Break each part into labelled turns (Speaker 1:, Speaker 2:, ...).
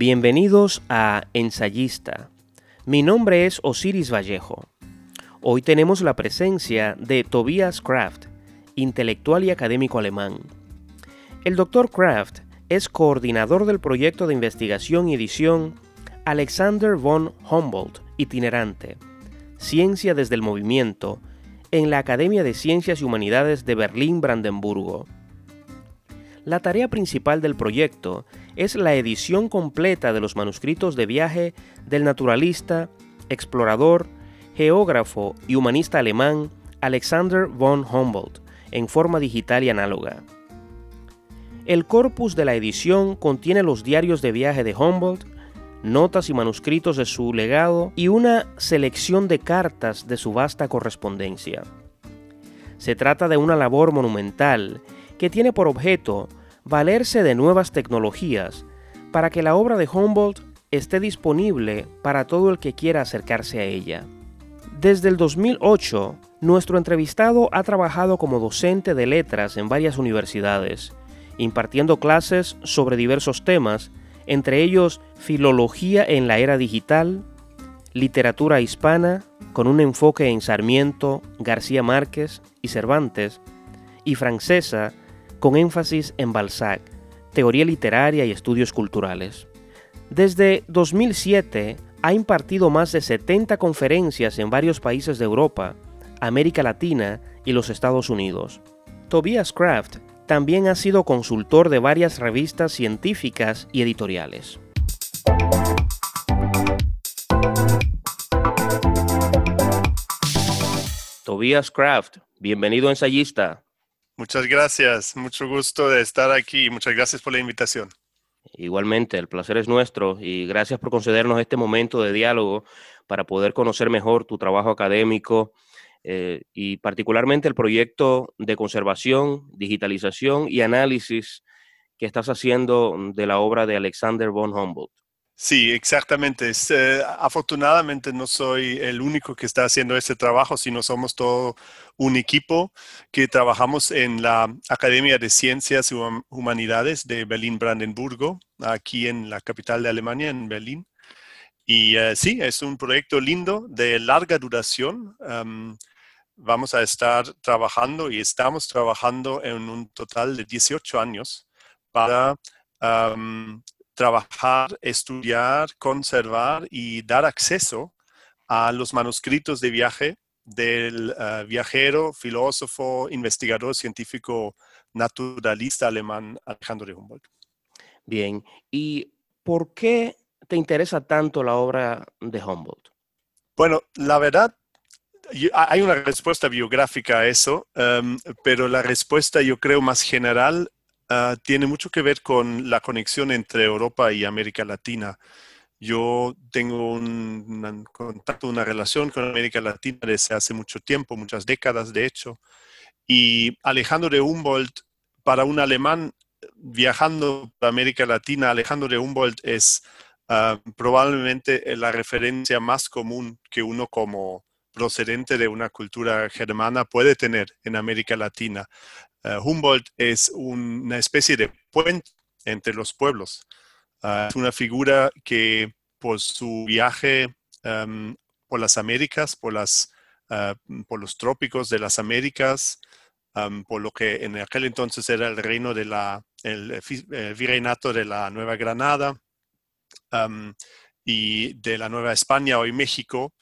Speaker 1: Bienvenidos a Ensayista. Mi nombre es Osiris Vallejo. Hoy tenemos la presencia de Tobias Kraft, intelectual y académico alemán. El Dr. Kraft es coordinador del proyecto de investigación y edición Alexander von Humboldt, itinerante, Ciencia desde el Movimiento, en la Academia de Ciencias y Humanidades de Berlín-Brandenburgo. La tarea principal del proyecto es la edición completa de los manuscritos de viaje del naturalista, explorador, geógrafo y humanista alemán Alexander von Humboldt en forma digital y análoga. El corpus de la edición contiene los diarios de viaje de Humboldt, notas y manuscritos de su legado y una selección de cartas de su vasta correspondencia. Se trata de una labor monumental que tiene por objeto valerse de nuevas tecnologías para que la obra de Humboldt esté disponible para todo el que quiera acercarse a ella. Desde el 2008, nuestro entrevistado ha trabajado como docente de letras en varias universidades, impartiendo clases sobre diversos temas, entre ellos filología en la era digital, literatura hispana, con un enfoque en Sarmiento, García Márquez y Cervantes, y francesa, con énfasis en Balzac, teoría literaria y estudios culturales. Desde 2007 ha impartido más de 70 conferencias en varios países de Europa, América Latina y los Estados Unidos. Tobias Kraft también ha sido consultor de varias revistas científicas y editoriales. Tobias Kraft, bienvenido ensayista.
Speaker 2: Muchas gracias, mucho gusto de estar aquí muchas gracias por la invitación.
Speaker 1: Igualmente, el placer es nuestro y gracias por concedernos este momento de diálogo para poder conocer mejor tu trabajo académico eh, y particularmente el proyecto de conservación, digitalización y análisis que estás haciendo de la obra de Alexander von Humboldt.
Speaker 2: Sí, exactamente. Eh, afortunadamente no soy el único que está haciendo este trabajo, sino somos todo un equipo que trabajamos en la Academia de Ciencias y Humanidades de Berlín-Brandenburgo, aquí en la capital de Alemania, en Berlín. Y eh, sí, es un proyecto lindo de larga duración. vamos a estar trabajando y estamos trabajando en un total de 18 años para trabajar, estudiar, conservar y dar acceso a los manuscritos de viaje del eh, viajero, filósofo, investigador científico, naturalista alemán Alejandro Humboldt.
Speaker 1: Bien, ¿y por qué te interesa tanto la obra de Humboldt?
Speaker 2: Bueno, la verdad, hay una respuesta biográfica a eso, em, pero la respuesta yo creo más general Ah, tiene mucho que ver con la conexión entre Europa y América Latina. Yo tengo un, contacto, una relación con América Latina desde hace mucho tiempo, muchas décadas de hecho. Y Alejandro de Humboldt, para un alemán viajando a América Latina, Alejandro de Humboldt es ah, probablemente la referencia más común que uno como procedente de una cultura germana puede tener en América Latina. Eh, Humboldt es una especie de puente entre los pueblos. Ah, es una figura que por su viaje em, por las Américas, por, las, por los trópicos de las Américas, por lo que en aquel entonces era el reino de la, el, virreinato de la Nueva Granada y de la Nueva España, hoy México,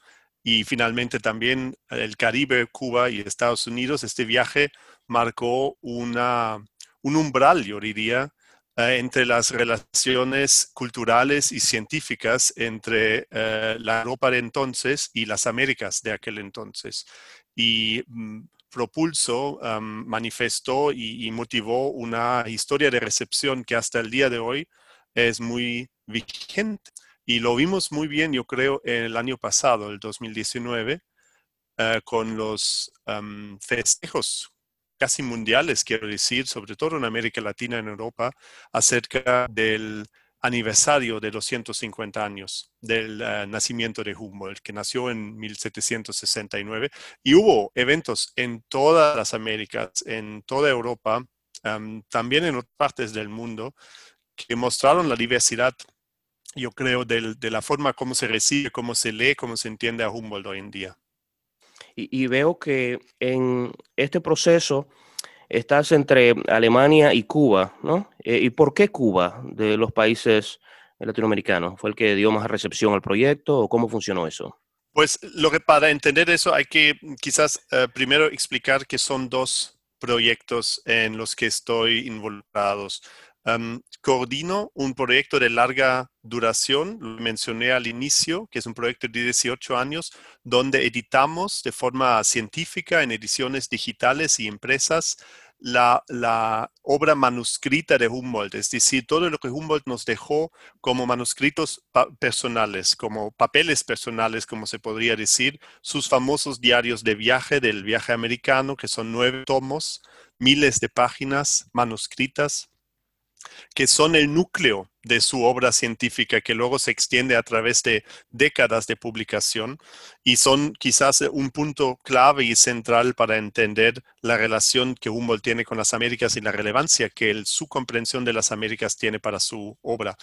Speaker 2: y finalmente también el Caribe, Cuba y Estados Unidos. Este viaje marcó una, un umbral, yo diría, eh, entre las relaciones culturales y científicas entre eh, la Europa de entonces y las Américas de aquel entonces. Y mm, propulsó, manifestó y, motivó una historia de recepción que hasta el día de hoy es muy vigente. Y lo vimos muy bien, yo creo, el año pasado, el 2019, eh, con los festejos casi mundiales, quiero decir, sobre todo en América Latina, en Europa, acerca del aniversario de los 150 años del eh, nacimiento de Humboldt, que nació en 1769. Y hubo eventos en todas las Américas, en toda Europa, también en otras partes del mundo, que mostraron la diversidad yo creo, de la forma como se recibe, cómo se lee, cómo se entiende a Humboldt hoy en día.
Speaker 1: Y, veo que en este proceso estás entre Alemania y Cuba, ¿no? Eh, ¿Y por qué Cuba de los países latinoamericanos? ¿Fue el que dio más recepción al proyecto o cómo funcionó eso?
Speaker 2: Pues lo que para entender eso hay que quizás eh, primero explicar que son dos proyectos en los que estoy involucrados coordino un proyecto de larga duración, lo mencioné al inicio, que es un proyecto de 18 años, donde editamos de forma científica en ediciones digitales y impresas la, la, obra manuscrita de Humboldt, es decir, todo lo que Humboldt nos dejó como manuscritos personales, como papeles personales, como se podría decir, sus famosos diarios de viaje del viaje americano, que son nueve tomos, miles de páginas manuscritas que son el núcleo de su obra científica que luego se extiende a través de décadas de publicación y son quizás un punto clave y central para entender la relación que Humboldt tiene con las Américas y la relevancia que su comprensión de las Américas tiene para su obra.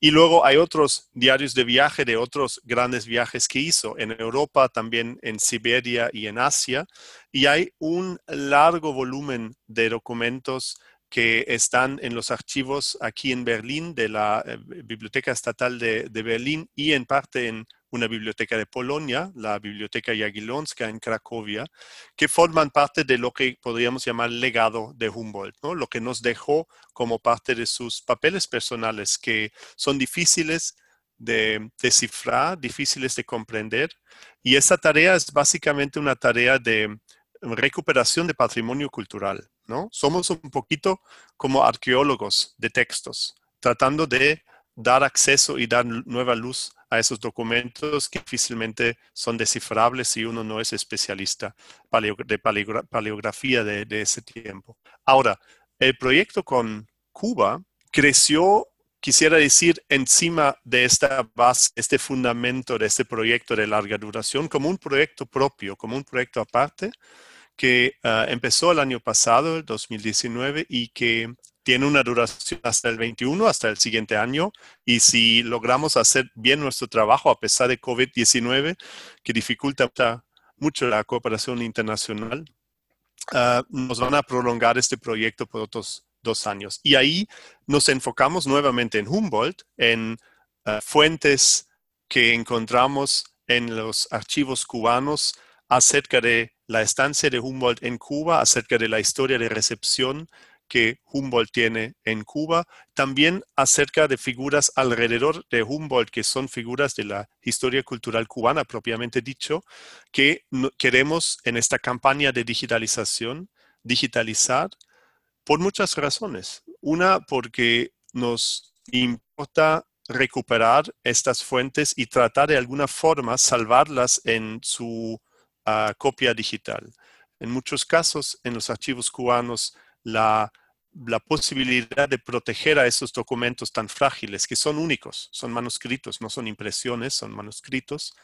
Speaker 2: y luego hay otros diarios de viaje de otros grandes viajes que hizo en Europa, también en Siberia y en Asia, y hay un largo volumen de documentos que están en los archivos aquí en Berlín de la eh, Biblioteca Estatal de, Berlín y en parte en una biblioteca de Polonia, la Biblioteca Jagiellonska en Cracovia, que forman parte de lo que podríamos llamar legado de Humboldt, ¿no? lo que nos dejó como parte de sus papeles personales, que son difíciles de descifrar, difíciles de comprender. Y esa tarea es básicamente una tarea de recuperación de patrimonio cultural. ¿No? Somos un poquito como arqueólogos de textos, tratando de dar acceso y dar nueva luz a esos documentos que difícilmente son descifrables si uno no es especialista de paleografía de, de ese tiempo. Ahora, el proyecto con Cuba creció quisiera decir, encima de esta base, este fundamento de este proyecto de larga duración, como un proyecto propio, como un proyecto aparte, que ah, empezó el año pasado, el 2019, y que tiene una duración hasta el 21, hasta el siguiente año. Y si logramos hacer bien nuestro trabajo a pesar de COVID-19, que dificulta mucho la cooperación internacional, ah, nos van a prolongar este proyecto por otros dos años. Y ahí nos enfocamos nuevamente en Humboldt, en ah, fuentes que encontramos en los archivos cubanos acerca de la estancia de Humboldt en Cuba, acerca de la historia de recepción que Humboldt tiene en Cuba, también acerca de figuras alrededor de Humboldt, que son figuras de la historia cultural cubana propiamente dicho, que queremos en esta campaña de digitalización, digitalizar por muchas razones. Una, porque nos importa recuperar estas fuentes y tratar de alguna forma salvarlas en su copia digital. En muchos casos, en los archivos cubanos, la, posibilidad de proteger a esos documentos tan frágiles, que son únicos, son manuscritos, no son impresiones, son manuscritos,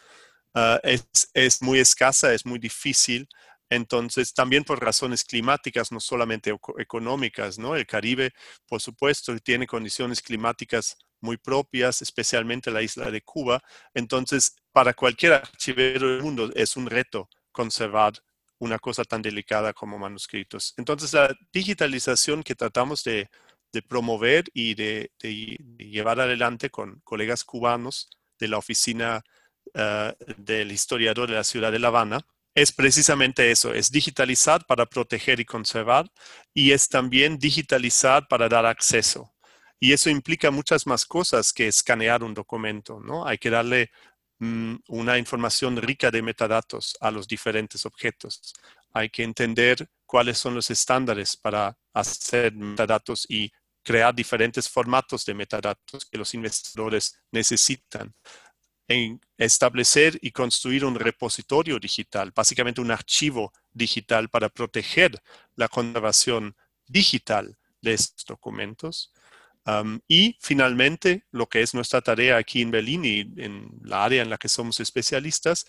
Speaker 2: ah, es, muy escasa, es muy difícil. Entonces, también por razones climáticas, no solamente económicas, ¿no? El Caribe, por supuesto, tiene condiciones climáticas muy propias, especialmente la isla de Cuba. Entonces, para cualquier archivero del mundo es un reto conservar una cosa tan delicada como manuscritos. Entonces, la digitalización que tratamos de, promover y de, llevar adelante con colegas cubanos de la oficina eh, del historiador de la ciudad de La Habana, es precisamente eso, es digitalizar para proteger y conservar y es también digitalizar para dar acceso. Y eso implica muchas más cosas que escanear un documento, ¿no? Hay que darle mm, una información rica de metadatos a los diferentes objetos. Hay que entender cuáles son los estándares para hacer metadatos y crear diferentes formatos de metadatos que los investigadores necesitan. En establecer y construir un repositorio digital, básicamente un archivo digital para proteger la conservación digital de estos documentos y finalmente, lo que es nuestra tarea aquí en Berlín y en la área en la que somos especialistas,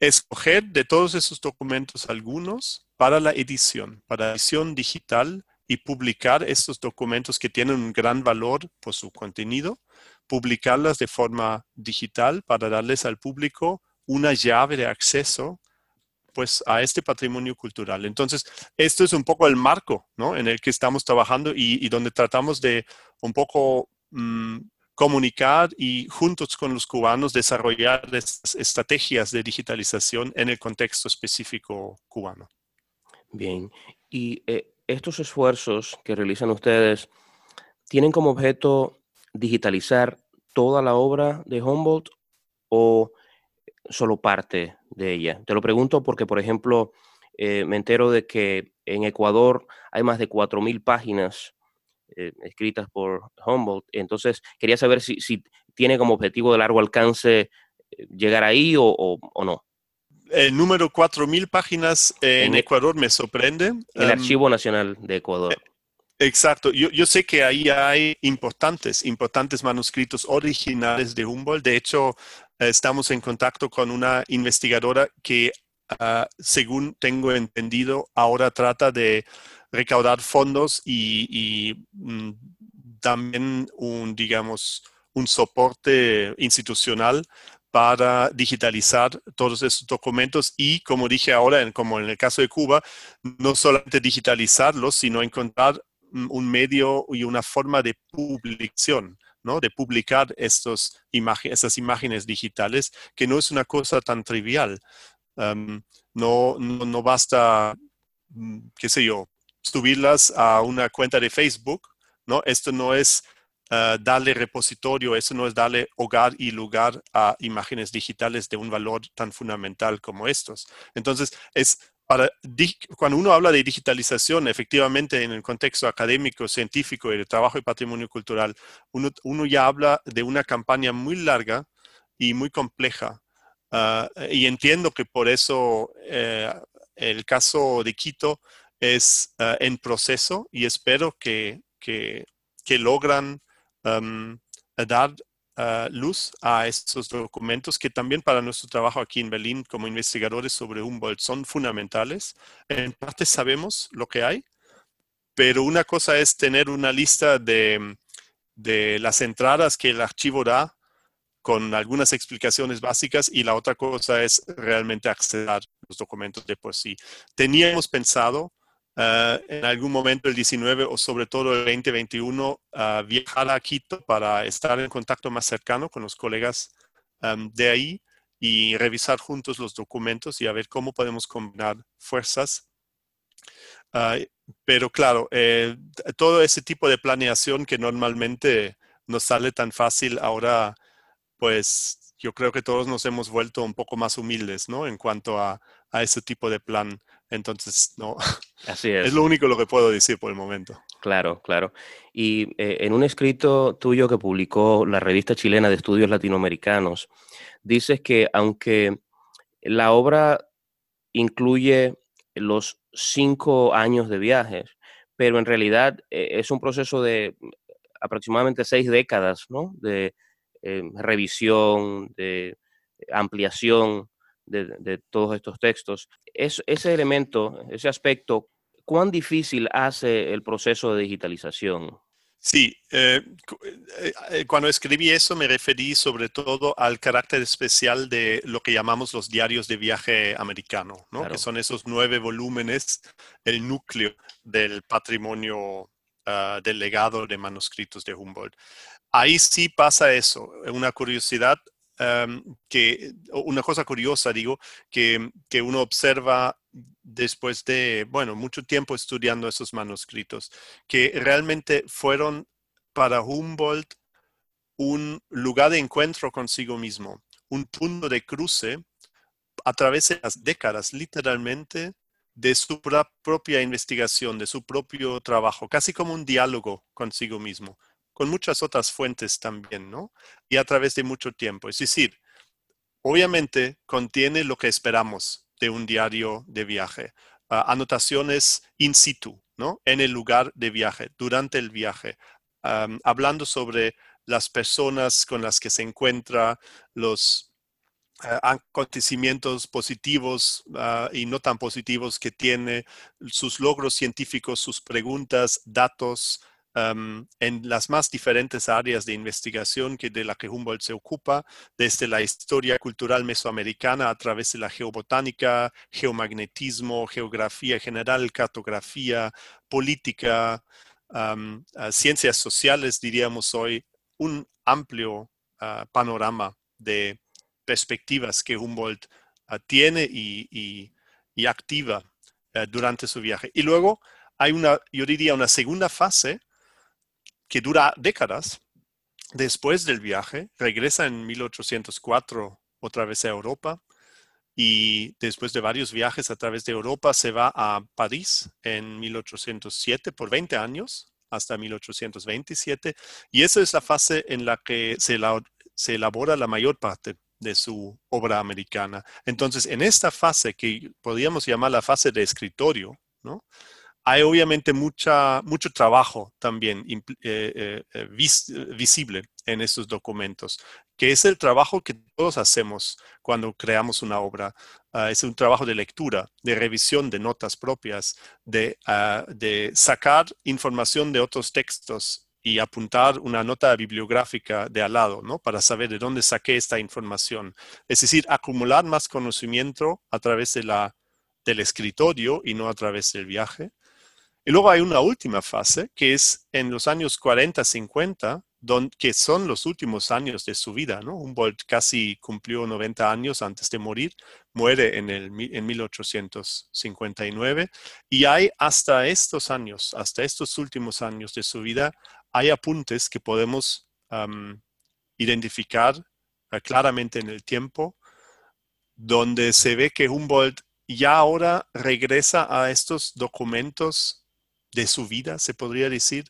Speaker 2: escoger de todos esos documentos algunos para la edición, para edición digital y publicar estos documentos que tienen un gran valor por su contenido, publicarlas de forma digital para darles al público una llave de acceso pues a este patrimonio cultural. Entonces, esto es un poco el marco ¿no? en el que estamos trabajando y, donde tratamos de un poco mm, comunicar y juntos con los cubanos desarrollar estrategias de digitalización en el contexto específico cubano.
Speaker 1: Bien, y eh, estos esfuerzos que realizan ustedes tienen como objeto digitalizar toda la obra de Humboldt o solo parte de ella. Te lo pregunto porque, por ejemplo, eh, me entero de que en Ecuador hay más de 4.000 páginas eh, escritas por Humboldt. Entonces, quería saber si, tiene como objetivo de largo alcance eh, llegar ahí o, no.
Speaker 2: El número 4.000 páginas en, e Ecuador me sorprende.
Speaker 1: El em, Archivo Nacional de Ecuador.
Speaker 2: Exacto. Yo, yo, sé que ahí hay importantes, importantes manuscritos originales de Humboldt. De hecho, estamos en contacto con una investigadora que, ah, según tengo entendido, ahora trata de recaudar fondos y, mm, también un, digamos, un soporte institucional para digitalizar todos esos documentos y, como dije ahora, como en el caso de Cuba, no solamente digitalizarlos, sino encontrar un medio y una forma de publicación, ¿no? de publicar estos estas imágenes digitales, que no es una cosa tan trivial. no, no, basta, mm, qué sé yo, subirlas a una cuenta de Facebook, ¿no? Esto no es ah, darle repositorio, eso no es darle hogar y lugar a imágenes digitales de un valor tan fundamental como estos. Entonces, es cuando uno habla de digitalización, efectivamente en el contexto académico, científico y de trabajo y patrimonio cultural, uno, ya habla de una campaña muy larga y muy compleja. Ah, y entiendo que por eso eh, el caso de Quito es ah, en proceso y espero que, que, logran dar luz a estos documentos que también para nuestro trabajo aquí en Berlín como investigadores sobre Humboldt son fundamentales. En parte sabemos lo que hay, pero una cosa es tener una lista de, de las entradas que el archivo da con algunas explicaciones básicas y la otra cosa es realmente acceder a los documentos de por sí. Teníamos pensado Ah, en algún momento el 19 o sobre todo el 2021 ah, viajar a Quito para estar en contacto más cercano con los colegas de ahí y revisar juntos los documentos y a ver cómo podemos combinar fuerzas. Pero claro, eh, todo ese tipo de planeación que normalmente nos sale tan fácil ahora, pues yo creo que todos nos hemos vuelto un poco más humildes, ¿no? En cuanto a, a ese tipo de plan. Entonces, no.
Speaker 1: Así es.
Speaker 2: Es lo único lo que puedo decir por el momento.
Speaker 1: Claro, claro. Y eh, en un escrito tuyo que publicó la revista chilena de estudios latinoamericanos, dices que aunque la obra incluye los cinco años de viajes, pero en realidad eh, es un proceso de aproximadamente seis décadas, ¿no? De eh, revisión, de ampliación de, todos estos textos. Es, ese elemento, ese aspecto, ¿cuán difícil hace el proceso de digitalización?
Speaker 2: Sí, eh, eh, eh, cuando escribí eso me referí sobre todo al carácter especial de lo que llamamos los diarios de viaje americano, ¿no? que son esos nueve volúmenes, el núcleo del patrimonio ah, del legado de manuscritos de Humboldt. Ahí sí pasa eso, una curiosidad que una cosa curiosa, digo, que, que, uno observa después de, bueno, mucho tiempo estudiando esos manuscritos, que realmente fueron para Humboldt un lugar de encuentro consigo mismo, un punto de cruce a través de las décadas, literalmente, de su propia investigación, de su propio trabajo, casi como un diálogo consigo mismo con muchas otras fuentes también, ¿no? Y a través de mucho tiempo. Es decir, obviamente contiene lo que esperamos de un diario de viaje. Ah, anotaciones in situ, ¿no? En el lugar de viaje, durante el viaje, hablando sobre las personas con las que se encuentra, los ah, acontecimientos positivos ah, y no tan positivos que tiene, sus logros científicos, sus preguntas, datos, en las más diferentes áreas de investigación que de la que Humboldt se ocupa, desde la historia cultural mesoamericana a través de la geobotánica, geomagnetismo, geografía general, cartografía, política, ciencias sociales, diríamos hoy, un amplio uh, panorama de perspectivas que Humboldt uh, tiene y, activa durante su viaje. Y luego hay una, yo diría, una segunda fase que dura décadas después del viaje, regresa en 1804 otra vez a Europa y después de varios viajes a través de Europa se va a París en 1807 por 20 años hasta 1827 y esa es la fase en la que se, se elabora la mayor parte de su obra americana. Entonces, en esta fase que podríamos llamar la fase de escritorio, ¿no? Hay obviamente mucha, mucho trabajo también eh, eh, eh, visible en estos documentos, que es el trabajo que todos hacemos cuando creamos una obra. Ah, es un trabajo de lectura, de revisión de notas propias, de, ah, de sacar información de otros textos y apuntar una nota bibliográfica de al lado, ¿no? Para saber de dónde saqué esta información. Es decir, acumular más conocimiento a través de la, del escritorio y no a través del viaje. Y luego hay una última fase que es en los años 40, 50, que son los últimos años de su vida. ¿no? Humboldt casi cumplió 90 años antes de morir, muere en, el, en 1859 y hay hasta estos años, hasta estos últimos años de su vida, hay apuntes que podemos identificar uh, claramente en el tiempo, donde se ve que Humboldt ya ahora regresa a estos documentos de su vida, se podría decir,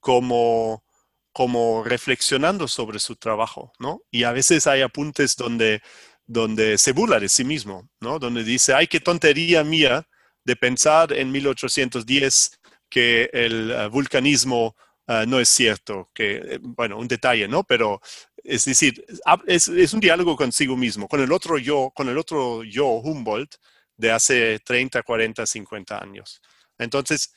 Speaker 2: como, como reflexionando sobre su trabajo, ¿no? Y a veces hay apuntes donde, donde se burla de sí mismo, ¿no? Donde dice, ay, qué tontería mía de pensar en 1810 que el eh, vulcanismo eh, no es cierto, que, eh, bueno, un detalle, ¿no? Pero es decir, es, es, un diálogo consigo mismo, con el otro yo, con el otro yo, Humboldt, de hace 30, 40, 50 años. Entonces,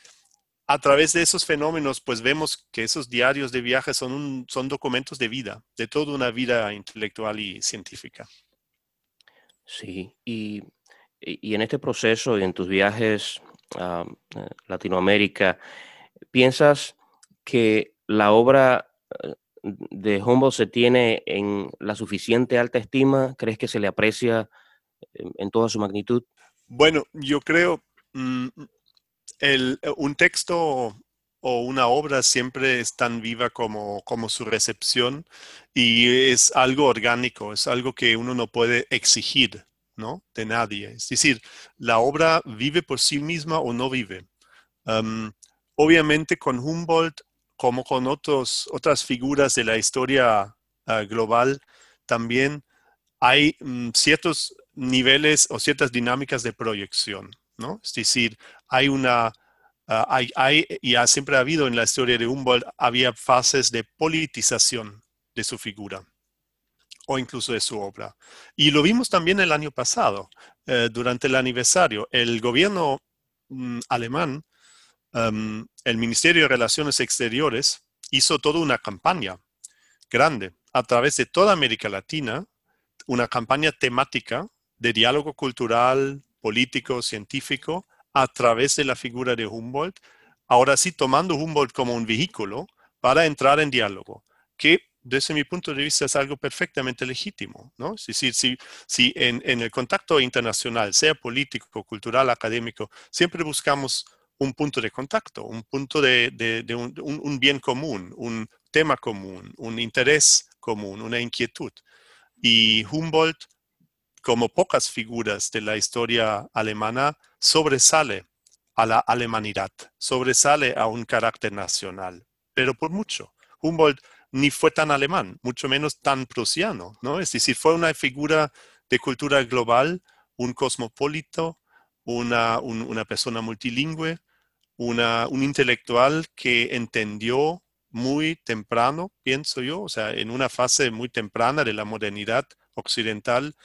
Speaker 2: a través de esos fenómenos, pues vemos que esos diarios de viaje son, son documentos de vida, de toda una vida intelectual y científica.
Speaker 1: Sí, y, en este proceso y en tus viajes a eh, Latinoamérica, ¿piensas que la obra eh, de Humboldt se tiene en la suficiente alta estima? ¿Crees que se le aprecia en, toda su magnitud?
Speaker 2: Bueno, yo creo, mm, el, eh, un texto o una obra siempre es tan viva como, su recepción y es algo orgánico, es algo que uno no puede exigir, ¿no? De nadie. Es decir, la obra vive por sí misma o no vive. obviamente con Humboldt, como con otros, otras figuras de la historia ah, global, también hay mm, ciertos niveles o ciertas dinámicas de proyección. ¿No? Es decir, hay una, ah, hay, hay, y ha, siempre ha habido en la historia de Humboldt, había fases de politización de su figura o incluso de su obra. Y lo vimos también el año pasado, eh, durante el aniversario. El gobierno mm, alemán, em, el Ministerio de Relaciones Exteriores, hizo toda una campaña grande a través de toda América Latina, una campaña temática de diálogo cultural, político, científico, a través de la figura de Humboldt, ahora sí tomando Humboldt como un vehículo para entrar en diálogo, que desde mi punto de vista es algo perfectamente legítimo, ¿no? Es decir, si, si en, el contacto internacional, sea político, cultural, académico, siempre buscamos un punto de contacto, un punto de, un, bien común, un tema común, un interés común, una inquietud. Y Humboldt como pocas figuras de la historia alemana, sobresale a la alemanidad, sobresale a un carácter nacional, pero por mucho. Humboldt ni fue tan alemán, mucho menos tan prusiano, ¿no? Es decir, fue una figura de cultura global, un cosmopolito, una, una persona multilingüe, una, un intelectual que entendió muy temprano, pienso yo, o sea, en una fase muy temprana de la modernidad occidental,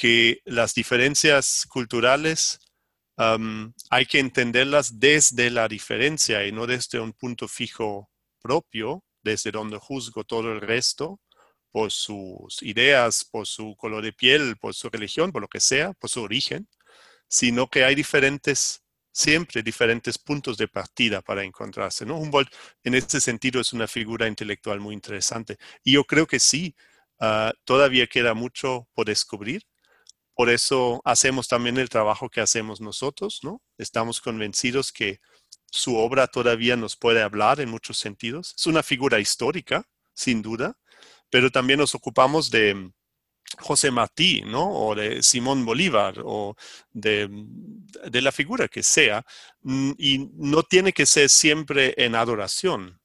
Speaker 2: que las diferencias culturales hay que entenderlas desde la diferencia y no desde un punto fijo propio, desde donde juzgo todo el resto, por sus ideas, por su color de piel, por su religión, por lo que sea, por su origen, sino que hay diferentes, siempre diferentes puntos de partida para encontrarse. ¿no? Humboldt en ese sentido es una figura intelectual muy interesante. Y yo creo que sí, ah, todavía queda mucho por descubrir. Por eso hacemos también el trabajo que hacemos nosotros, ¿no? Estamos convencidos que su obra todavía nos puede hablar en muchos sentidos. Es una figura histórica, sin duda, pero también nos ocupamos de José Martí, ¿no? O de Simón Bolívar, o de, de, la figura que sea, mm, y no tiene que ser siempre en adoración,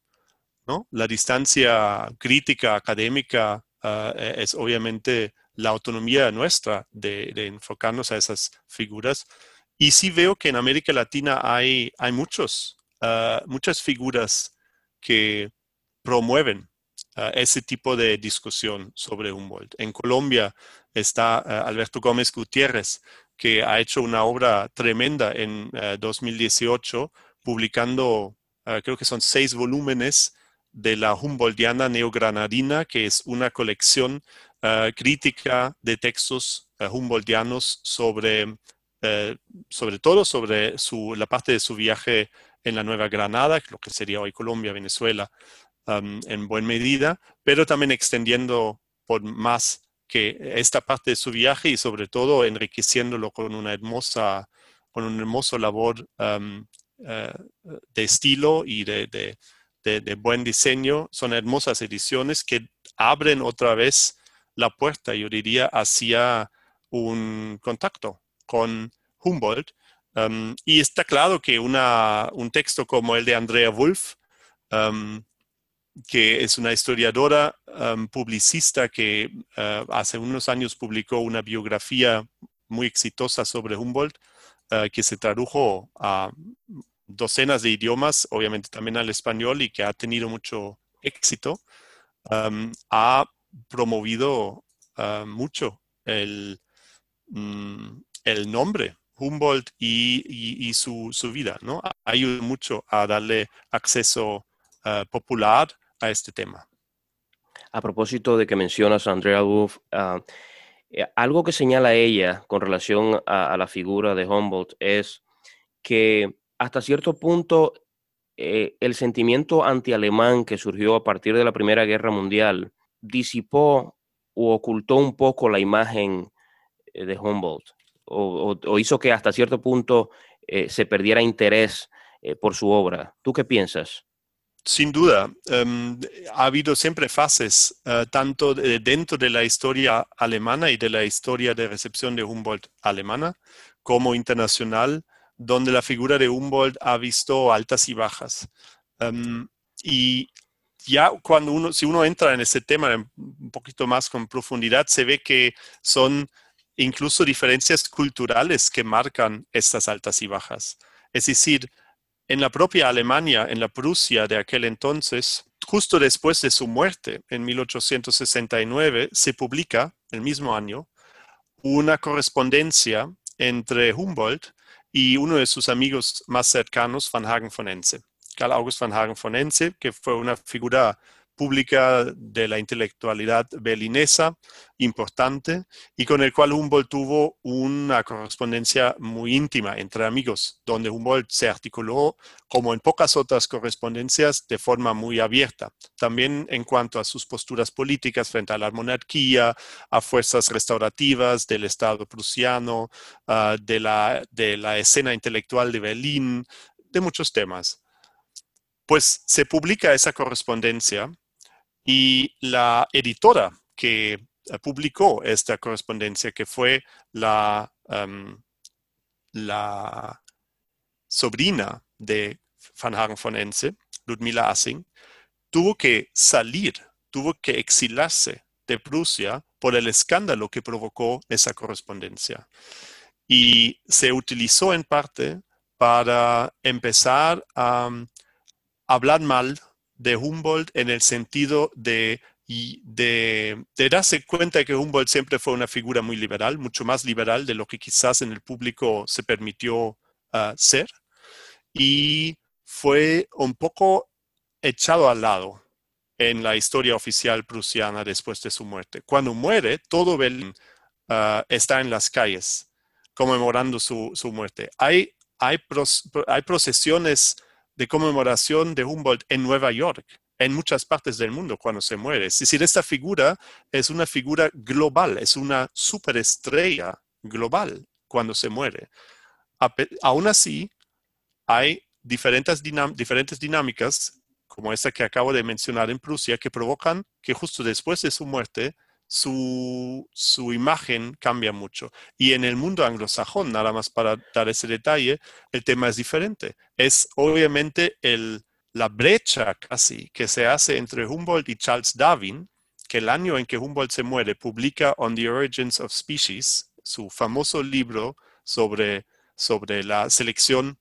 Speaker 2: ¿no? La distancia crítica, académica, ah, e, es obviamente la autonomía nuestra de, enfocarnos a esas figuras. Y sí veo que en América Latina hay, hay muchos, ah, muchas figuras que promueven ese tipo de discusión sobre Humboldt. En Colombia está eh, Alberto Gómez Gutiérrez, que ha hecho una obra tremenda en 2018, eh, publicando, creo que son seis volúmenes de la Humboldtiana neogranadina, que es una colección crítica de textos humboldtianos sobre, sobre todo sobre su, la parte de su viaje en la Nueva Granada, lo que sería hoy Colombia, Venezuela, en buena medida, pero también extendiendo por más que esta parte de su viaje y sobre todo enriqueciéndolo con una hermosa, con labor eh, de estilo y de, de, de, buen diseño. Son hermosas ediciones que abren otra vez la puerta, yo diría, hacia un contacto con Humboldt. y está claro que un texto como el de Andrea Wolf, que es una historiadora um, publicista que uh, hace unos años publicó una biografía muy exitosa sobre Humboldt, uh, que se tradujo a docenas de idiomas, obviamente también al español, y que ha tenido mucho éxito, um, ha promovido uh, mucho el, mm, el, nombre Humboldt y, su, su, vida, ¿no? Ayuda mucho a darle acceso popular a este tema.
Speaker 1: A propósito de que mencionas a Andrea Wolf, ah, eh, algo que señala ella con relación a, la figura de Humboldt es que hasta cierto punto eh, el sentimiento anti-alemán que surgió a partir de la Primera Guerra Mundial disipó o ocultó un poco la imagen eh, de Humboldt o, hizo que hasta cierto punto se perdiera interés por su obra. ¿Tú qué piensas?
Speaker 2: Sin duda, em, ha habido siempre fases, eh, tanto dentro de la historia alemana y de la historia de recepción de Humboldt alemana, como internacional, donde la figura de Humboldt ha visto altas y bajas. Em, y ya cuando uno, si uno entra en ese tema un poquito más con profundidad, se ve que son incluso diferencias culturales que marcan estas altas y bajas. Es decir, en la propia Alemania, en la Prusia de aquel entonces, justo después de su muerte, en 1869, se publica, el mismo año, una correspondencia entre Humboldt y uno de sus amigos más cercanos, Van Hagen von Ense. August Van Hagen von Ense, que fue una figura pública de la intelectualidad berlinesa importante y con el cual Humboldt tuvo una correspondencia muy íntima entre amigos, donde Humboldt se articuló como en pocas otras correspondencias de forma muy abierta, también en cuanto a sus posturas políticas frente a la monarquía, a fuerzas restaurativas del Estado prusiano, ah, de, la, de la escena intelectual de Berlín, de muchos temas. Pues se publica esa correspondencia y la editora que eh, publicó esta correspondencia, que fue la, em, sobrina de Van Hagen von Ense, Ludmila Assing, tuvo que salir, tuvo que exilarse de Prusia por el escándalo que provocó esa correspondencia. Y se utilizó en parte para empezar a hablar mal de Humboldt en el sentido de, de, darse cuenta que Humboldt siempre fue una figura muy liberal, mucho más liberal de lo que quizás en el público se permitió ah, ser. Y fue un poco echado al lado en la historia oficial prusiana después de su muerte. Cuando muere, todo Berlín ah, está en las calles conmemorando su, muerte. Hay, hay, hay procesiones de conmemoración de Humboldt en Nueva York, en muchas partes del mundo cuando se muere. Es decir, esta figura es una figura global, es una superestrella global cuando se muere. Aún así, hay diferentes, dinámicas, como esta que acabo de mencionar en Prusia, que provocan que justo después de su muerte, su, imagen cambia mucho. Y en el mundo anglosajón, nada más para dar ese detalle, el tema es diferente. Es obviamente el, la brecha casi que se hace entre Humboldt y Charles Darwin, que el año en que Humboldt se muere publica On the Origins of Species, su famoso libro sobre, sobre la selección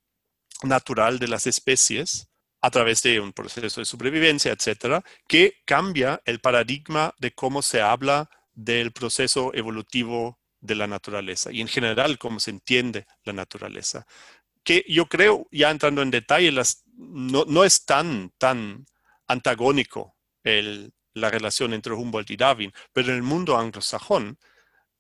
Speaker 2: natural de las especies a través de un proceso de supervivencia, etcétera, que cambia el paradigma de cómo se habla del proceso evolutivo de la naturaleza y en general cómo se entiende la naturaleza. Que yo creo, ya entrando en detalle, las, no, es tan, tan antagónico la relación entre Humboldt y Darwin, pero en el mundo anglosajón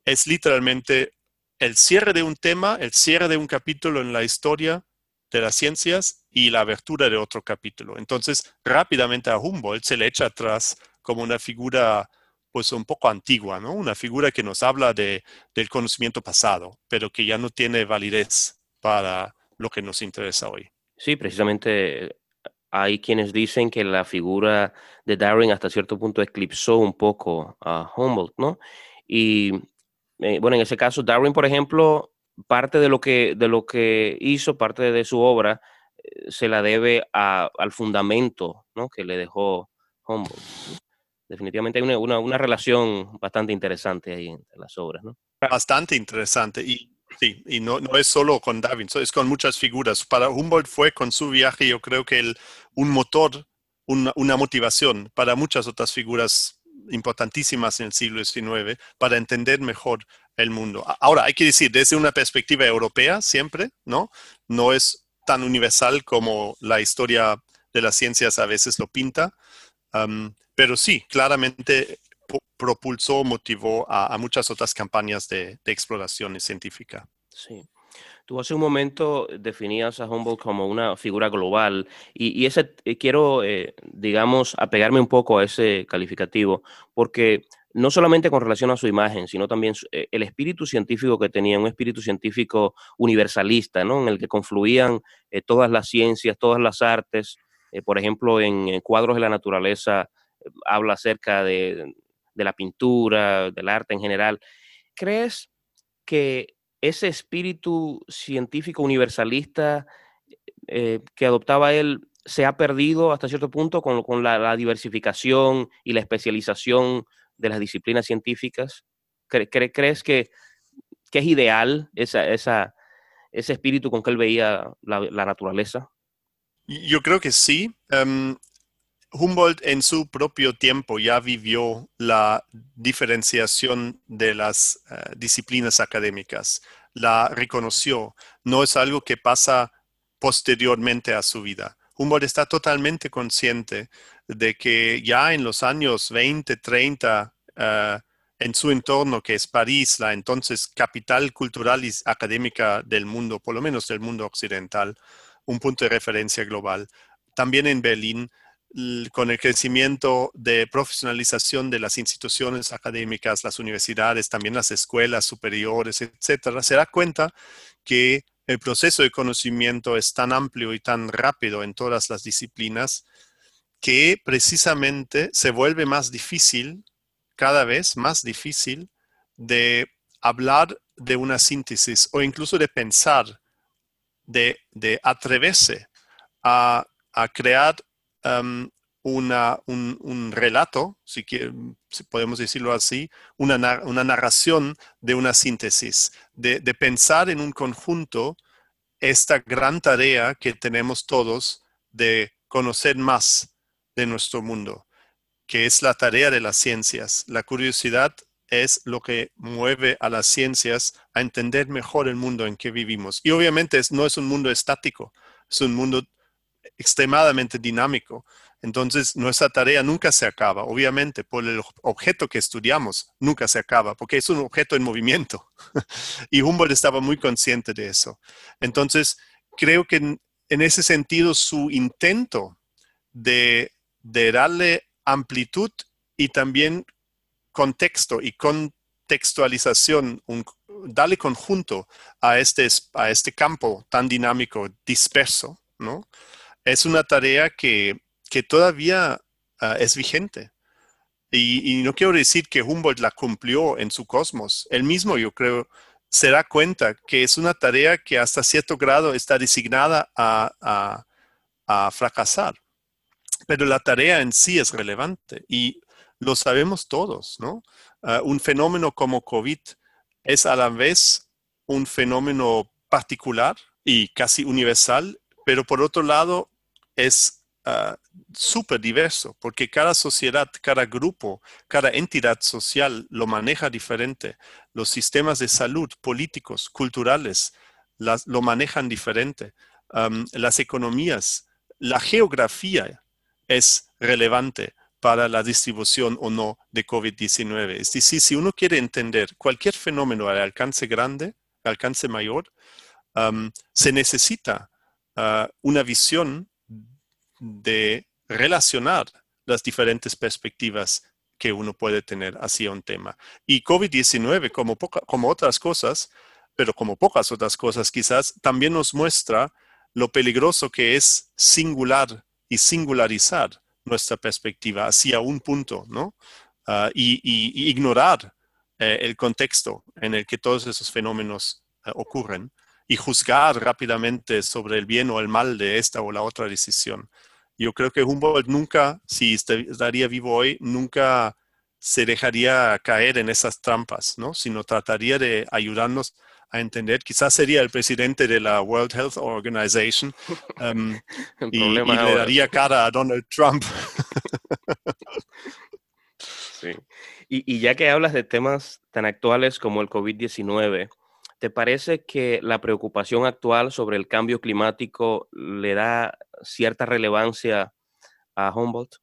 Speaker 2: es literalmente el cierre de un tema, el cierre de un capítulo en la historia de las ciencias y la abertura de otro capítulo. Entonces, rápidamente a Humboldt se le echa atrás como una figura pues un poco antigua, ¿no? Una figura que nos habla de, del conocimiento pasado, pero que ya no tiene validez para lo que nos interesa hoy.
Speaker 1: Sí, precisamente hay quienes dicen que la figura de Darwin hasta cierto punto eclipsó un poco a Humboldt, ¿no? Y eh, bueno, en ese caso, Darwin, por ejemplo, parte de lo que, de lo que hizo, parte de su obra, eh, se la debe al fundamento ¿no? que le dejó Humboldt. Definitivamente hay una, una, relación bastante interesante ahí en las obras. ¿no?
Speaker 2: Bastante interesante. Y Sí, y no, no, es solo con Darwin, es con muchas figuras. Para Humboldt fue con su viaje, yo creo que el, un motor, una, una, motivación para muchas otras figuras importantísimas en el siglo XIX para entender mejor el mundo. Ahora, hay que decir, desde una perspectiva europea siempre, ¿no? No es tan universal como la historia de las ciencias a veces lo pinta, pero sí, claramente propulsó, motivó a, muchas otras campañas de, exploración científica.
Speaker 1: Sí. Tú hace un momento definías a Humboldt como una figura global y, ese eh, quiero, eh, digamos, apegarme un poco a ese calificativo, porque no solamente con relación a su imagen, sino también eh, el espíritu científico que tenía, un espíritu científico universalista, ¿no? En el que confluían todas las ciencias, todas las artes. por ejemplo, en, Cuadros de la Naturaleza habla acerca de, la pintura, del arte en general. ¿Crees que ese espíritu científico universalista eh, que adoptaba él se ha perdido hasta cierto punto con, la, diversificación y la especialización de las disciplinas científicas? ¿Crees que, es ideal esa, esa, ese espíritu con que él veía la, naturaleza?
Speaker 2: Yo creo que sí. Em, Humboldt en su propio tiempo ya vivió la diferenciación de las eh, disciplinas académicas, la reconoció, no es algo que pasa posteriormente a su vida. Humboldt está totalmente consciente de que ya en los años 20, 30, eh, en su entorno, que es París, la entonces capital cultural y académica del mundo, por lo menos del mundo occidental, un punto de referencia global. También en Berlín, con el crecimiento de profesionalización de las instituciones académicas, las universidades, también las escuelas superiores, etcétera, se da cuenta que el proceso de conocimiento es tan amplio y tan rápido en todas las disciplinas que precisamente se vuelve más difícil, cada vez más difícil, de hablar de una síntesis o incluso de pensar, de, atreverse a, a crear un, relato, si, podemos decirlo así, una, narración de una síntesis, de, pensar en un conjunto esta gran tarea que tenemos todos de conocer más de nuestro mundo, que es la tarea de las ciencias. La curiosidad es lo que mueve a las ciencias a entender mejor el mundo en que vivimos. Y obviamente no es un mundo estático, es un mundo extremadamente dinámico. Entonces, nuestra tarea nunca se acaba, obviamente, por el objeto que estudiamos, nunca se acaba, porque es un objeto en movimiento. y Humboldt estaba muy consciente de eso. Entonces, creo que en, ese sentido, su intento de, darle amplitud y también contexto y contextualización, darle conjunto a este, a este campo tan dinámico, disperso, ¿no? Es una tarea que que todavía ah, es vigente. Y, no quiero decir que Humboldt la cumplió en su cosmos. Él mismo, yo creo, se da cuenta que es una tarea que hasta cierto grado está designada a, fracasar. Pero la tarea en sí es relevante y lo sabemos todos, ¿no? Ah, un fenómeno como COVID es a la vez un fenómeno particular y casi universal, pero por otro lado es uh, súper diverso, porque cada sociedad, cada grupo, cada entidad social lo maneja diferente. Los sistemas de salud, políticos, culturales, las, lo manejan diferente. las economías, la geografía es relevante para la distribución o no de COVID-19. Es decir, si uno quiere entender cualquier fenómeno al alcance grande, alcance mayor, se necesita ah, una visión de relacionar las diferentes perspectivas que uno puede tener hacia un tema. Y COVID-19, como, como otras cosas, pero como pocas otras cosas quizás, también nos muestra lo peligroso que es singular y singularizar nuestra perspectiva hacia un punto, ¿no? Ah, y, ignorar eh, el contexto en el que todos esos fenómenos eh, ocurren y juzgar rápidamente sobre el bien o el mal de esta o la otra decisión. Yo creo que Humboldt nunca, si estaría vivo hoy, nunca se dejaría caer en esas trampas, ¿no? Sino trataría de ayudarnos a entender. Quizás sería el presidente de la World Health Organization um, y, le daría cara a Donald Trump.
Speaker 1: sí. Y, y, ya que hablas de temas tan actuales como el COVID-19, ¿te parece que la preocupación actual sobre el cambio climático le da cierta relevancia a Humboldt?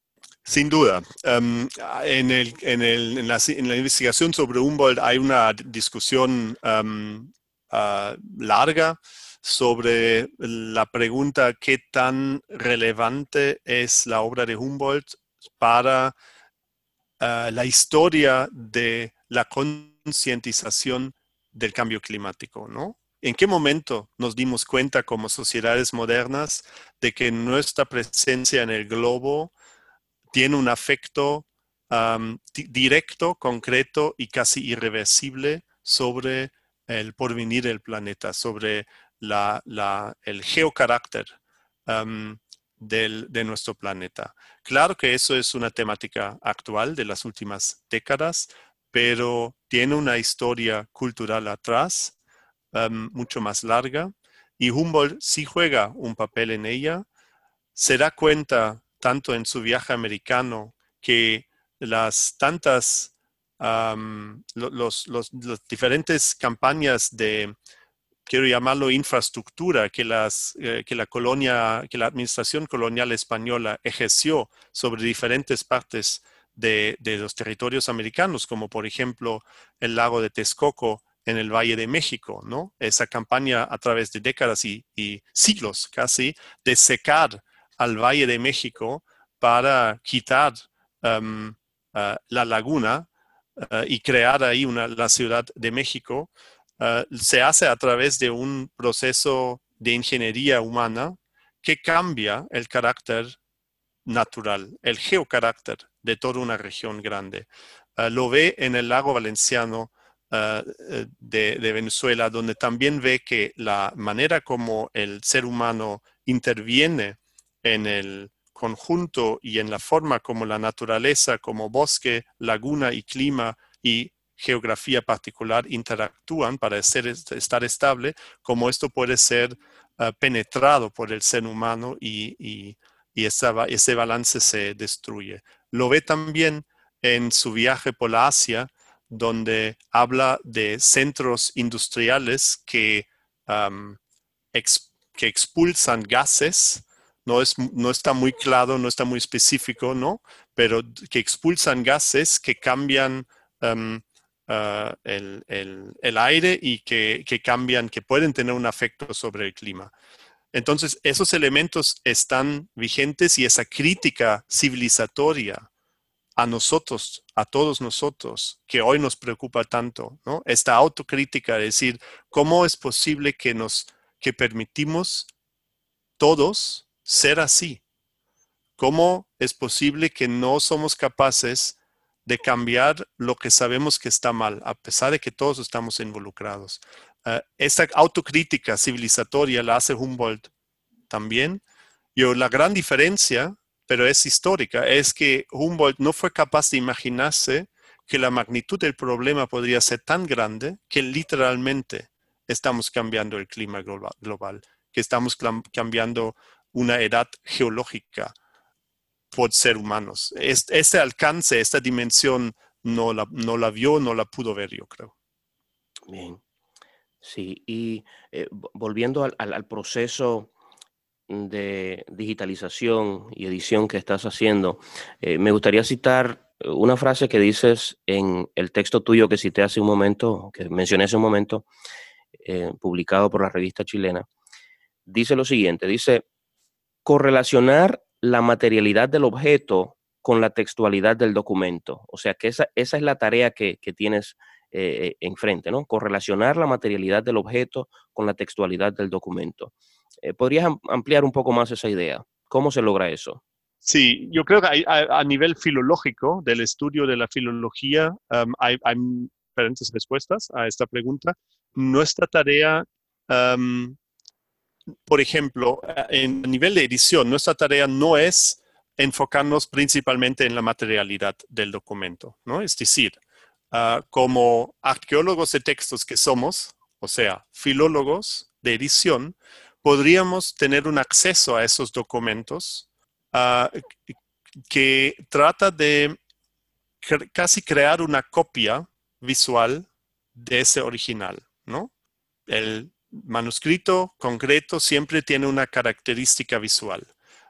Speaker 2: Sin duda. Em, el, en, la, investigación sobre Humboldt hay una discusión em, ah, larga sobre la pregunta qué tan relevante es la obra de Humboldt para ah, la historia de la concientización del cambio climático, ¿no? ¿En qué momento nos dimos cuenta como sociedades modernas de que nuestra presencia en el globo tiene un afecto directo, concreto y casi irreversible sobre el porvenir del planeta, sobre el geocarácter de nuestro planeta? Claro que eso es una temática actual de las últimas décadas, pero tiene una historia cultural atrás mucho más larga y Humboldt sí juega un papel en ella. Se da cuenta, tanto en su viaje americano, que las tantas, los, diferentes campañas de, quiero llamarlo infraestructura, que, las, eh, que la colonia, que la administración colonial española ejerció sobre diferentes partes de, los territorios americanos, como por ejemplo el lago de Texcoco en el Valle de México, ¿no? Esa campaña a través de décadas y, siglos casi de secar al Valle de México para quitar um, uh, la laguna uh, y crear ahí una, la Ciudad de México, uh, se hace a través de un proceso de ingeniería humana que cambia el carácter natural, el geocarácter de toda una región grande. lo ve en el lago valenciano Ah, eh, de, Venezuela, donde también ve que la manera como el ser humano interviene en el conjunto y en la forma como la naturaleza, como bosque, laguna y clima y geografía particular interactúan para estar estable, como esto puede ser ah, penetrado por el ser humano y, ese balance se destruye. Lo ve también en su viaje por la Asia, donde habla de centros industriales que, que expulsan gases no, es, no está muy claro, no está muy específico, ¿no? Pero que expulsan gases que cambian ah, el, aire y que, que, cambian, que pueden tener un efecto sobre el clima. Entonces, esos elementos están vigentes y esa crítica civilizatoria a nosotros, a todos nosotros, que hoy nos preocupa tanto, ¿no? Esta autocrítica, es decir, ¿cómo es posible que nos, que permitimos todos ser así? ¿Cómo es posible que no somos capaces de cambiar lo que sabemos que está mal, a pesar de que todos estamos involucrados? Eh, esta autocrítica civilizatoria la hace Humboldt también. Y la gran diferencia pero es histórica, es que Humboldt no fue capaz de imaginarse que la magnitud del problema podría ser tan grande que literalmente estamos cambiando el clima global, que estamos cambiando una edad geológica por ser humanos. Este alcance, esta dimensión, no la, no la vio, no la pudo ver, yo creo.
Speaker 1: Bien. Sí, y eh, volviendo al proceso de digitalización y edición que estás haciendo, eh, me gustaría citar una frase que dices en el texto tuyo que cité hace un momento, que mencioné hace un momento, eh, publicado por la revista chilena. Dice lo siguiente, dice, correlacionar la materialidad del objeto con la textualidad del documento. O sea que esa, esa es la tarea que, tienes eh, enfrente, ¿no? Correlacionar la materialidad del objeto con la textualidad del documento. Eh, ¿Podrías ampliar un poco más esa idea? ¿Cómo se logra eso?
Speaker 2: Sí, yo creo que a, nivel filológico, del estudio de la filología, hay, diferentes respuestas a esta pregunta. Nuestra tarea, por ejemplo, en, nivel de edición, nuestra tarea no es enfocarnos principalmente en la materialidad del documento, ¿no? Es decir, ah, como arqueólogos de textos que somos, o sea, filólogos de edición, podríamos tener un acceso a esos documentos ah, que trata de casi crear una copia visual de ese original, ¿no? El manuscrito concreto siempre tiene una característica visual.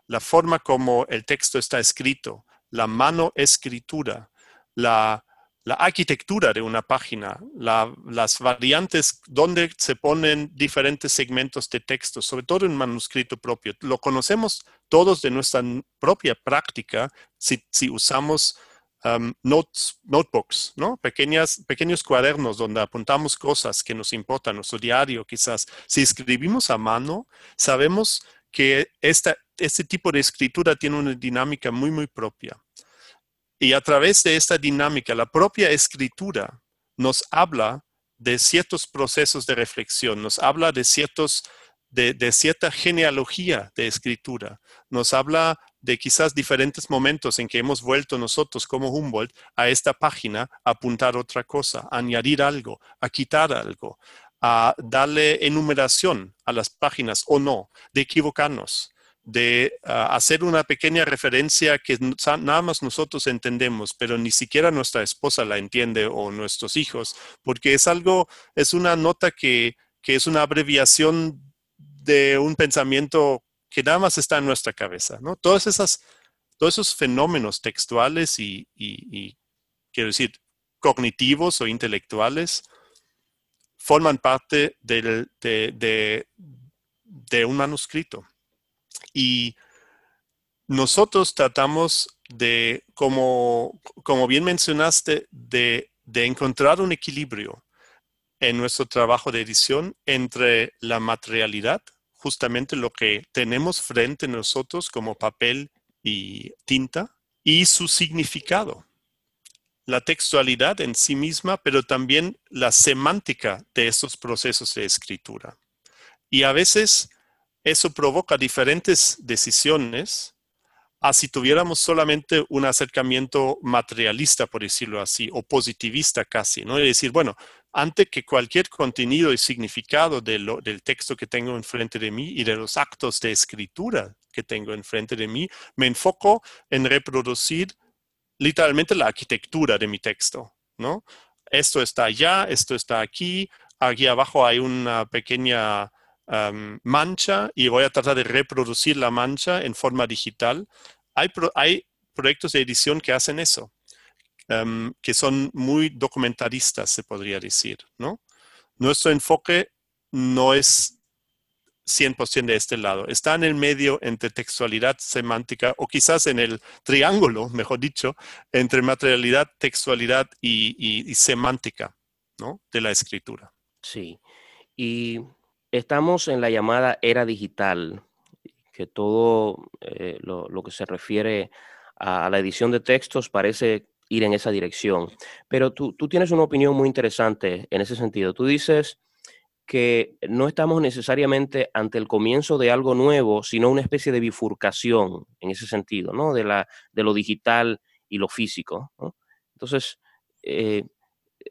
Speaker 2: La forma como el texto está escrito, la mano escritura, la la arquitectura de una página, las variantes donde se ponen diferentes segmentos de texto, sobre todo en manuscrito propio. Lo conocemos todos de nuestra propia práctica si, usamos um, notes, notebooks, ¿no? Pequeñas, pequeños cuadernos donde apuntamos cosas que nos importan, nuestro diario quizás. Si escribimos a mano, sabemos que este tipo de escritura tiene una dinámica muy, muy propia. Y a través de esta dinámica, la propia escritura nos habla de ciertos procesos de reflexión, nos habla de, ciertos, cierta genealogía de escritura, nos habla de quizás diferentes momentos en que hemos vuelto nosotros como Humboldt a esta página a apuntar otra cosa, a añadir algo, a quitar algo, a darle enumeración a las páginas o no, de equivocarnos de ah, hacer una pequeña referencia que nada más nosotros entendemos, pero ni siquiera nuestra esposa la entiende o nuestros hijos, porque es algo, es una nota que, es una abreviación de un pensamiento que nada más está en nuestra cabeza, ¿no? Todas esas, todos esos fenómenos textuales y, quiero decir, cognitivos o intelectuales forman parte de, de un manuscrito. Y nosotros tratamos de, como, como bien mencionaste, de, de encontrar un equilibrio en nuestro trabajo de edición entre la materialidad, justamente lo que tenemos frente a nosotros como papel y tinta, y su significado. La textualidad en sí misma, pero también la semántica de estos procesos de escritura. Y a veces eso provoca diferentes decisiones a si tuviéramos solamente un acercamiento materialista, por decirlo así, o positivista casi, ¿no? Es decir, bueno, antes que cualquier contenido y significado del texto que tengo enfrente de mí y de los actos de escritura que tengo enfrente de mí, me enfoco en reproducir literalmente la arquitectura de mi texto, ¿no? Esto está allá, esto está aquí, aquí abajo hay una pequeña mancha y voy a tratar de reproducir la mancha en forma digital. Hay, hay proyectos de edición que hacen eso, que son muy documentaristas, se podría decir, ¿no? Nuestro enfoque no es 100% de este lado. Está en el medio entre textualidad semántica o quizás en el triángulo, mejor dicho, entre materialidad, textualidad y, semántica ¿no? de la escritura.
Speaker 1: Sí, y estamos en la llamada era digital, que todo eh, lo, que se refiere a, la edición de textos parece ir en esa dirección. Pero tú, tienes una opinión muy interesante en ese sentido. Tú dices que no estamos necesariamente ante el comienzo de algo nuevo, sino una especie de bifurcación en ese sentido, ¿no? De, la, de lo digital y lo físico. Entonces, eh,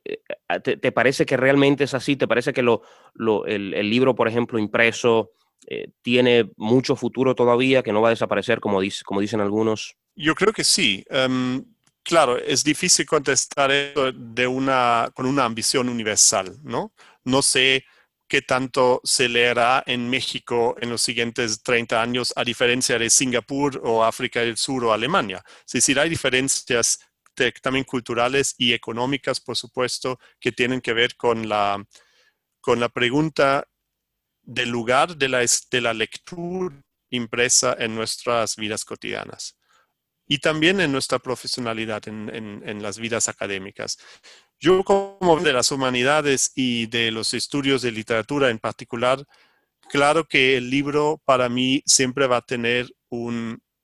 Speaker 1: eh, ¿te, parece que realmente es así? ¿Te parece que lo, el, libro, por ejemplo, impreso, eh, tiene mucho futuro todavía, que no va a desaparecer, como, dice, como dicen algunos?
Speaker 2: Yo creo que sí. Em, claro, es difícil contestar esto de una, con una ambición universal, ¿no? No sé qué tanto se leerá en México en los siguientes 30 años, a diferencia de Singapur o África del Sur o Alemania. Es decir, hay diferencias también culturales y económicas, por supuesto, que tienen que ver con la, con la pregunta del lugar de la, de la lectura impresa en nuestras vidas cotidianas y también en nuestra profesionalidad, en, en las vidas académicas. Yo como de las humanidades y de los estudios de literatura en particular, claro que el libro para mí siempre va a tener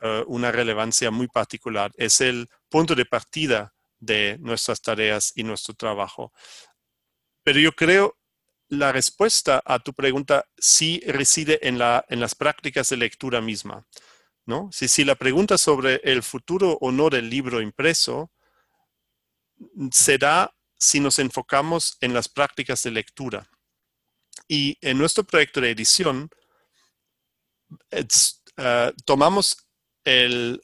Speaker 2: eh, una relevancia muy particular. Es el punto de partida de nuestras tareas y nuestro trabajo. Pero yo creo la respuesta a tu pregunta sí reside en, la, en las prácticas de lectura misma. ¿no? Si, si la pregunta sobre el futuro o no del libro impreso será si nos enfocamos en las prácticas de lectura. Y en nuestro proyecto de edición, eh, tomamos el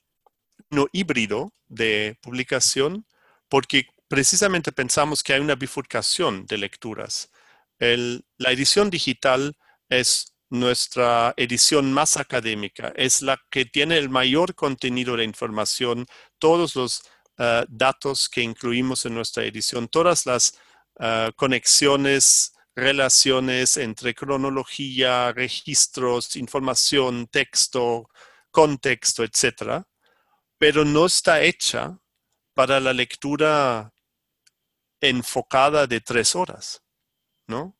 Speaker 2: no híbrido de publicación porque precisamente pensamos que hay una bifurcación de lecturas. la edición digital es nuestra edición más académica, es la que tiene el mayor contenido de información, todos los eh, datos que incluimos en nuestra edición, todas las eh, conexiones, relaciones entre cronología, registros, información, texto, contexto, etcétera, pero no está hecha para la lectura enfocada de tres horas, ¿no?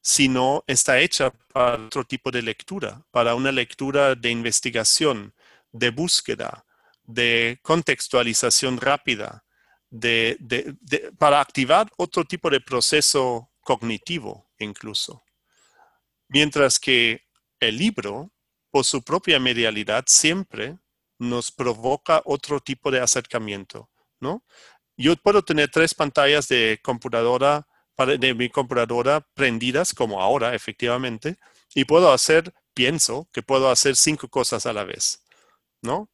Speaker 2: Sino está hecha para otro tipo de lectura, para una lectura de investigación, de búsqueda, de contextualización rápida, de, para activar otro tipo de proceso cognitivo incluso. Mientras que el libro, por su propia medialidad, siempre nos provoca otro tipo de acercamiento, ¿no? Yo puedo tener tres pantallas de computadora, de mi computadora prendidas, como ahora, efectivamente, y puedo hacer, pienso que puedo hacer cinco cosas a la vez, ¿no?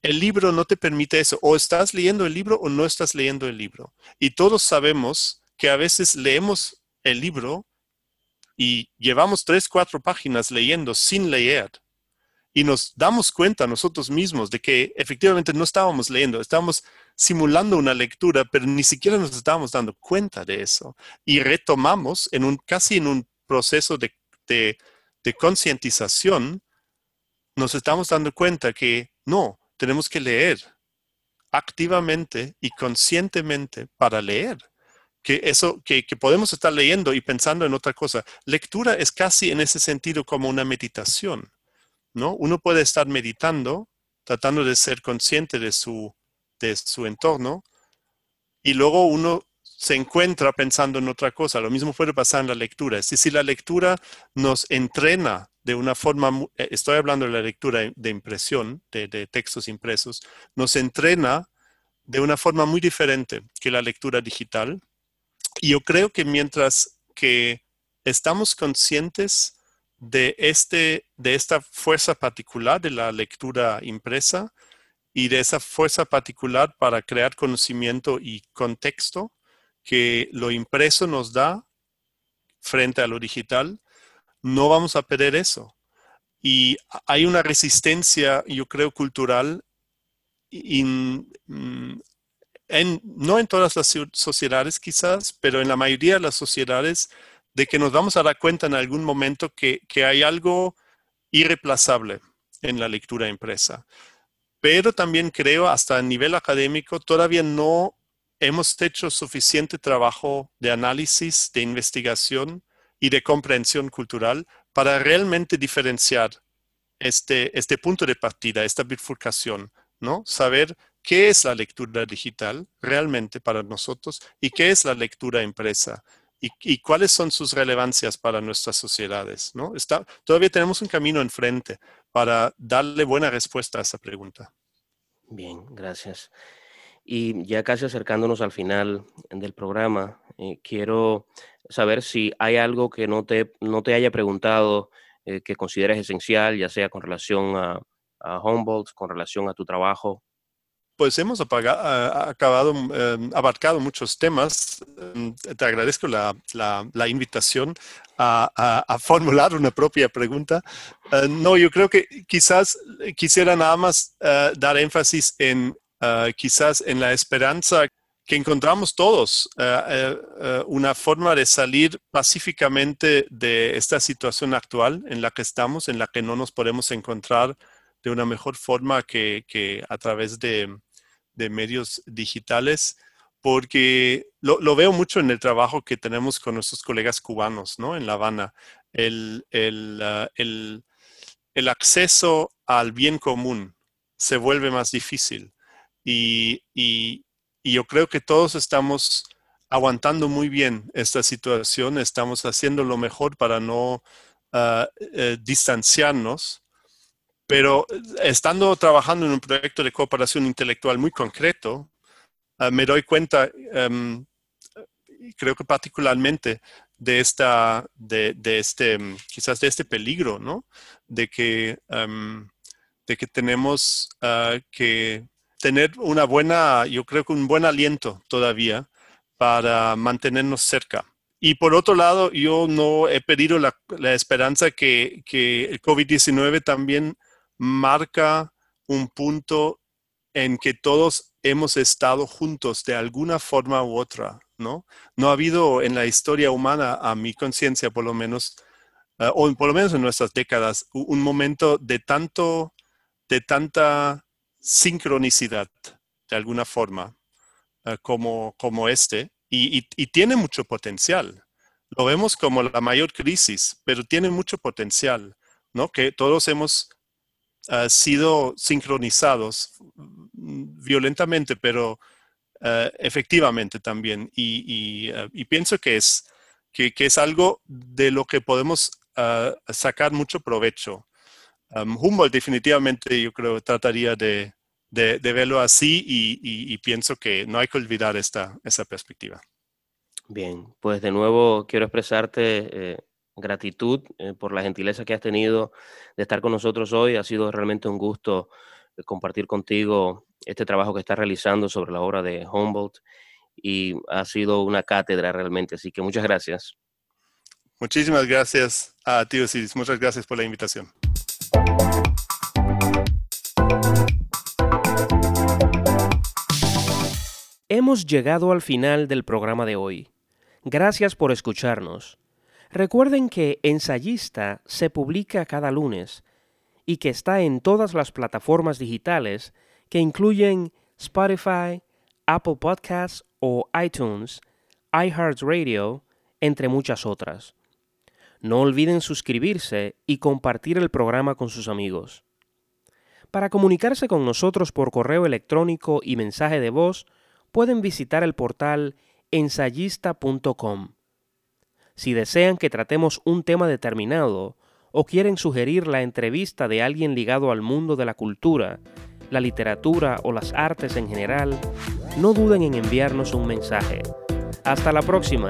Speaker 2: El libro no te permite eso. O estás leyendo el libro o no estás leyendo el libro. Y todos sabemos que a veces leemos el libro y llevamos tres, cuatro páginas leyendo sin leer. Y nos damos cuenta nosotros mismos de que efectivamente no estábamos leyendo, estábamos simulando una lectura, pero ni siquiera nos estábamos dando cuenta de eso. Y retomamos en un, casi en un proceso de, de concientización, nos estamos dando cuenta que no, tenemos que leer activamente y conscientemente para leer. Que eso, que, podemos estar leyendo y pensando en otra cosa. Lectura es casi en ese sentido como una meditación, ¿no? Uno puede estar meditando, tratando de ser consciente de su, de su entorno, y luego uno se encuentra pensando en otra cosa. Lo mismo puede pasar en la lectura. Es decir, la lectura nos entrena de una forma, eh, estoy hablando de la lectura de impresión, de, textos impresos, nos entrena de una forma muy diferente que la lectura digital. Yo creo que mientras que estamos conscientes de, este, de esta fuerza particular de la lectura impresa y de esa fuerza particular para crear conocimiento y contexto que lo impreso nos da frente a lo digital, no vamos a perder eso. Y hay una resistencia, yo creo, cultural, mm, no en todas las sociedades quizás, pero en la mayoría de las sociedades, de que nos vamos a dar cuenta en algún momento que, que hay algo irreplazable en la lectura impresa. Pero también creo, hasta a nivel académico, todavía no hemos hecho suficiente trabajo de análisis, de investigación y de comprensión cultural para realmente diferenciar este, este punto de partida, esta bifurcación, ¿no? Saber qué es la lectura digital realmente para nosotros y qué es la lectura impresa y, cuáles son sus relevancias para nuestras sociedades, ¿no? Está, todavía tenemos un camino enfrente para darle buena respuesta a esa pregunta.
Speaker 1: Bien, gracias. Y ya casi acercándonos al final del programa, eh, quiero saber si hay algo que no te, no te haya preguntado eh, que consideres esencial, ya sea con relación a, a con relación a tu trabajo.
Speaker 2: Pues hemos acabado, em, abarcado muchos temas. Em, te agradezco la, invitación a, formular una propia pregunta. Eh, no, yo creo que quizás quisiera nada más dar énfasis en Ah, quizás en la esperanza que encontramos todos eh, eh, una forma de salir pacíficamente de esta situación actual en la que estamos, en la que no nos podemos encontrar de una mejor forma que, a través de, medios digitales, porque lo, veo mucho en el trabajo que tenemos con nuestros colegas cubanos ¿no? en La Habana. el, ah, el, el acceso al bien común se vuelve más difícil y, yo creo que todos estamos aguantando muy bien esta situación, estamos haciendo lo mejor para no ah, eh, distanciarnos, pero estando trabajando en un proyecto de cooperación intelectual muy concreto, ah, me doy cuenta, em, creo que particularmente de esta, de, este, quizás de este peligro, ¿no? De que, em, de que tenemos ah, que tener una buena, yo creo que un buen aliento todavía para mantenernos cerca. Y por otro lado, yo no he perdido la, esperanza que, que el COVID-19 también marca un punto en que todos hemos estado juntos de alguna forma u otra, ¿no? No ha habido en la historia humana, a mi conciencia por lo menos, eh, o por lo menos en nuestras décadas, un momento de tanto, de tanta sincronicidad de alguna forma eh, como, como este y, tiene mucho potencial. Lo vemos como la mayor crisis, pero tiene mucho potencial, ¿no? Que todos hemos eh, sido sincronizados mm, violentamente, pero eh, efectivamente también. Y, pienso que es, que, es algo de lo que podemos sacar mucho provecho. Humboldt definitivamente yo creo trataría de, verlo así y, pienso que no hay que olvidar esta, esa perspectiva.
Speaker 1: Bien, pues de nuevo quiero expresarte eh, gratitud eh, por la gentileza que has tenido de estar con nosotros hoy. Ha sido realmente un gusto eh, compartir contigo este trabajo que estás realizando sobre la obra de Humboldt y ha sido una cátedra realmente, así que muchas gracias.
Speaker 2: Muchísimas gracias a ti, Osiris. Muchas gracias por la invitación.
Speaker 1: Hemos llegado al final del programa de hoy. Gracias por escucharnos. Recuerden que Ensayista se publica cada lunes y que está en todas las plataformas digitales que incluyen Spotify, Apple Podcasts o iTunes, iHeartRadio, entre muchas otras. No olviden suscribirse y compartir el programa con sus amigos. Para comunicarse con nosotros por correo electrónico y mensaje de voz, pueden visitar el portal ensayista.com. Si desean que tratemos un tema determinado o quieren sugerir la entrevista de alguien ligado al mundo de la cultura, la literatura o las artes en general, no duden en enviarnos un mensaje. Hasta la próxima.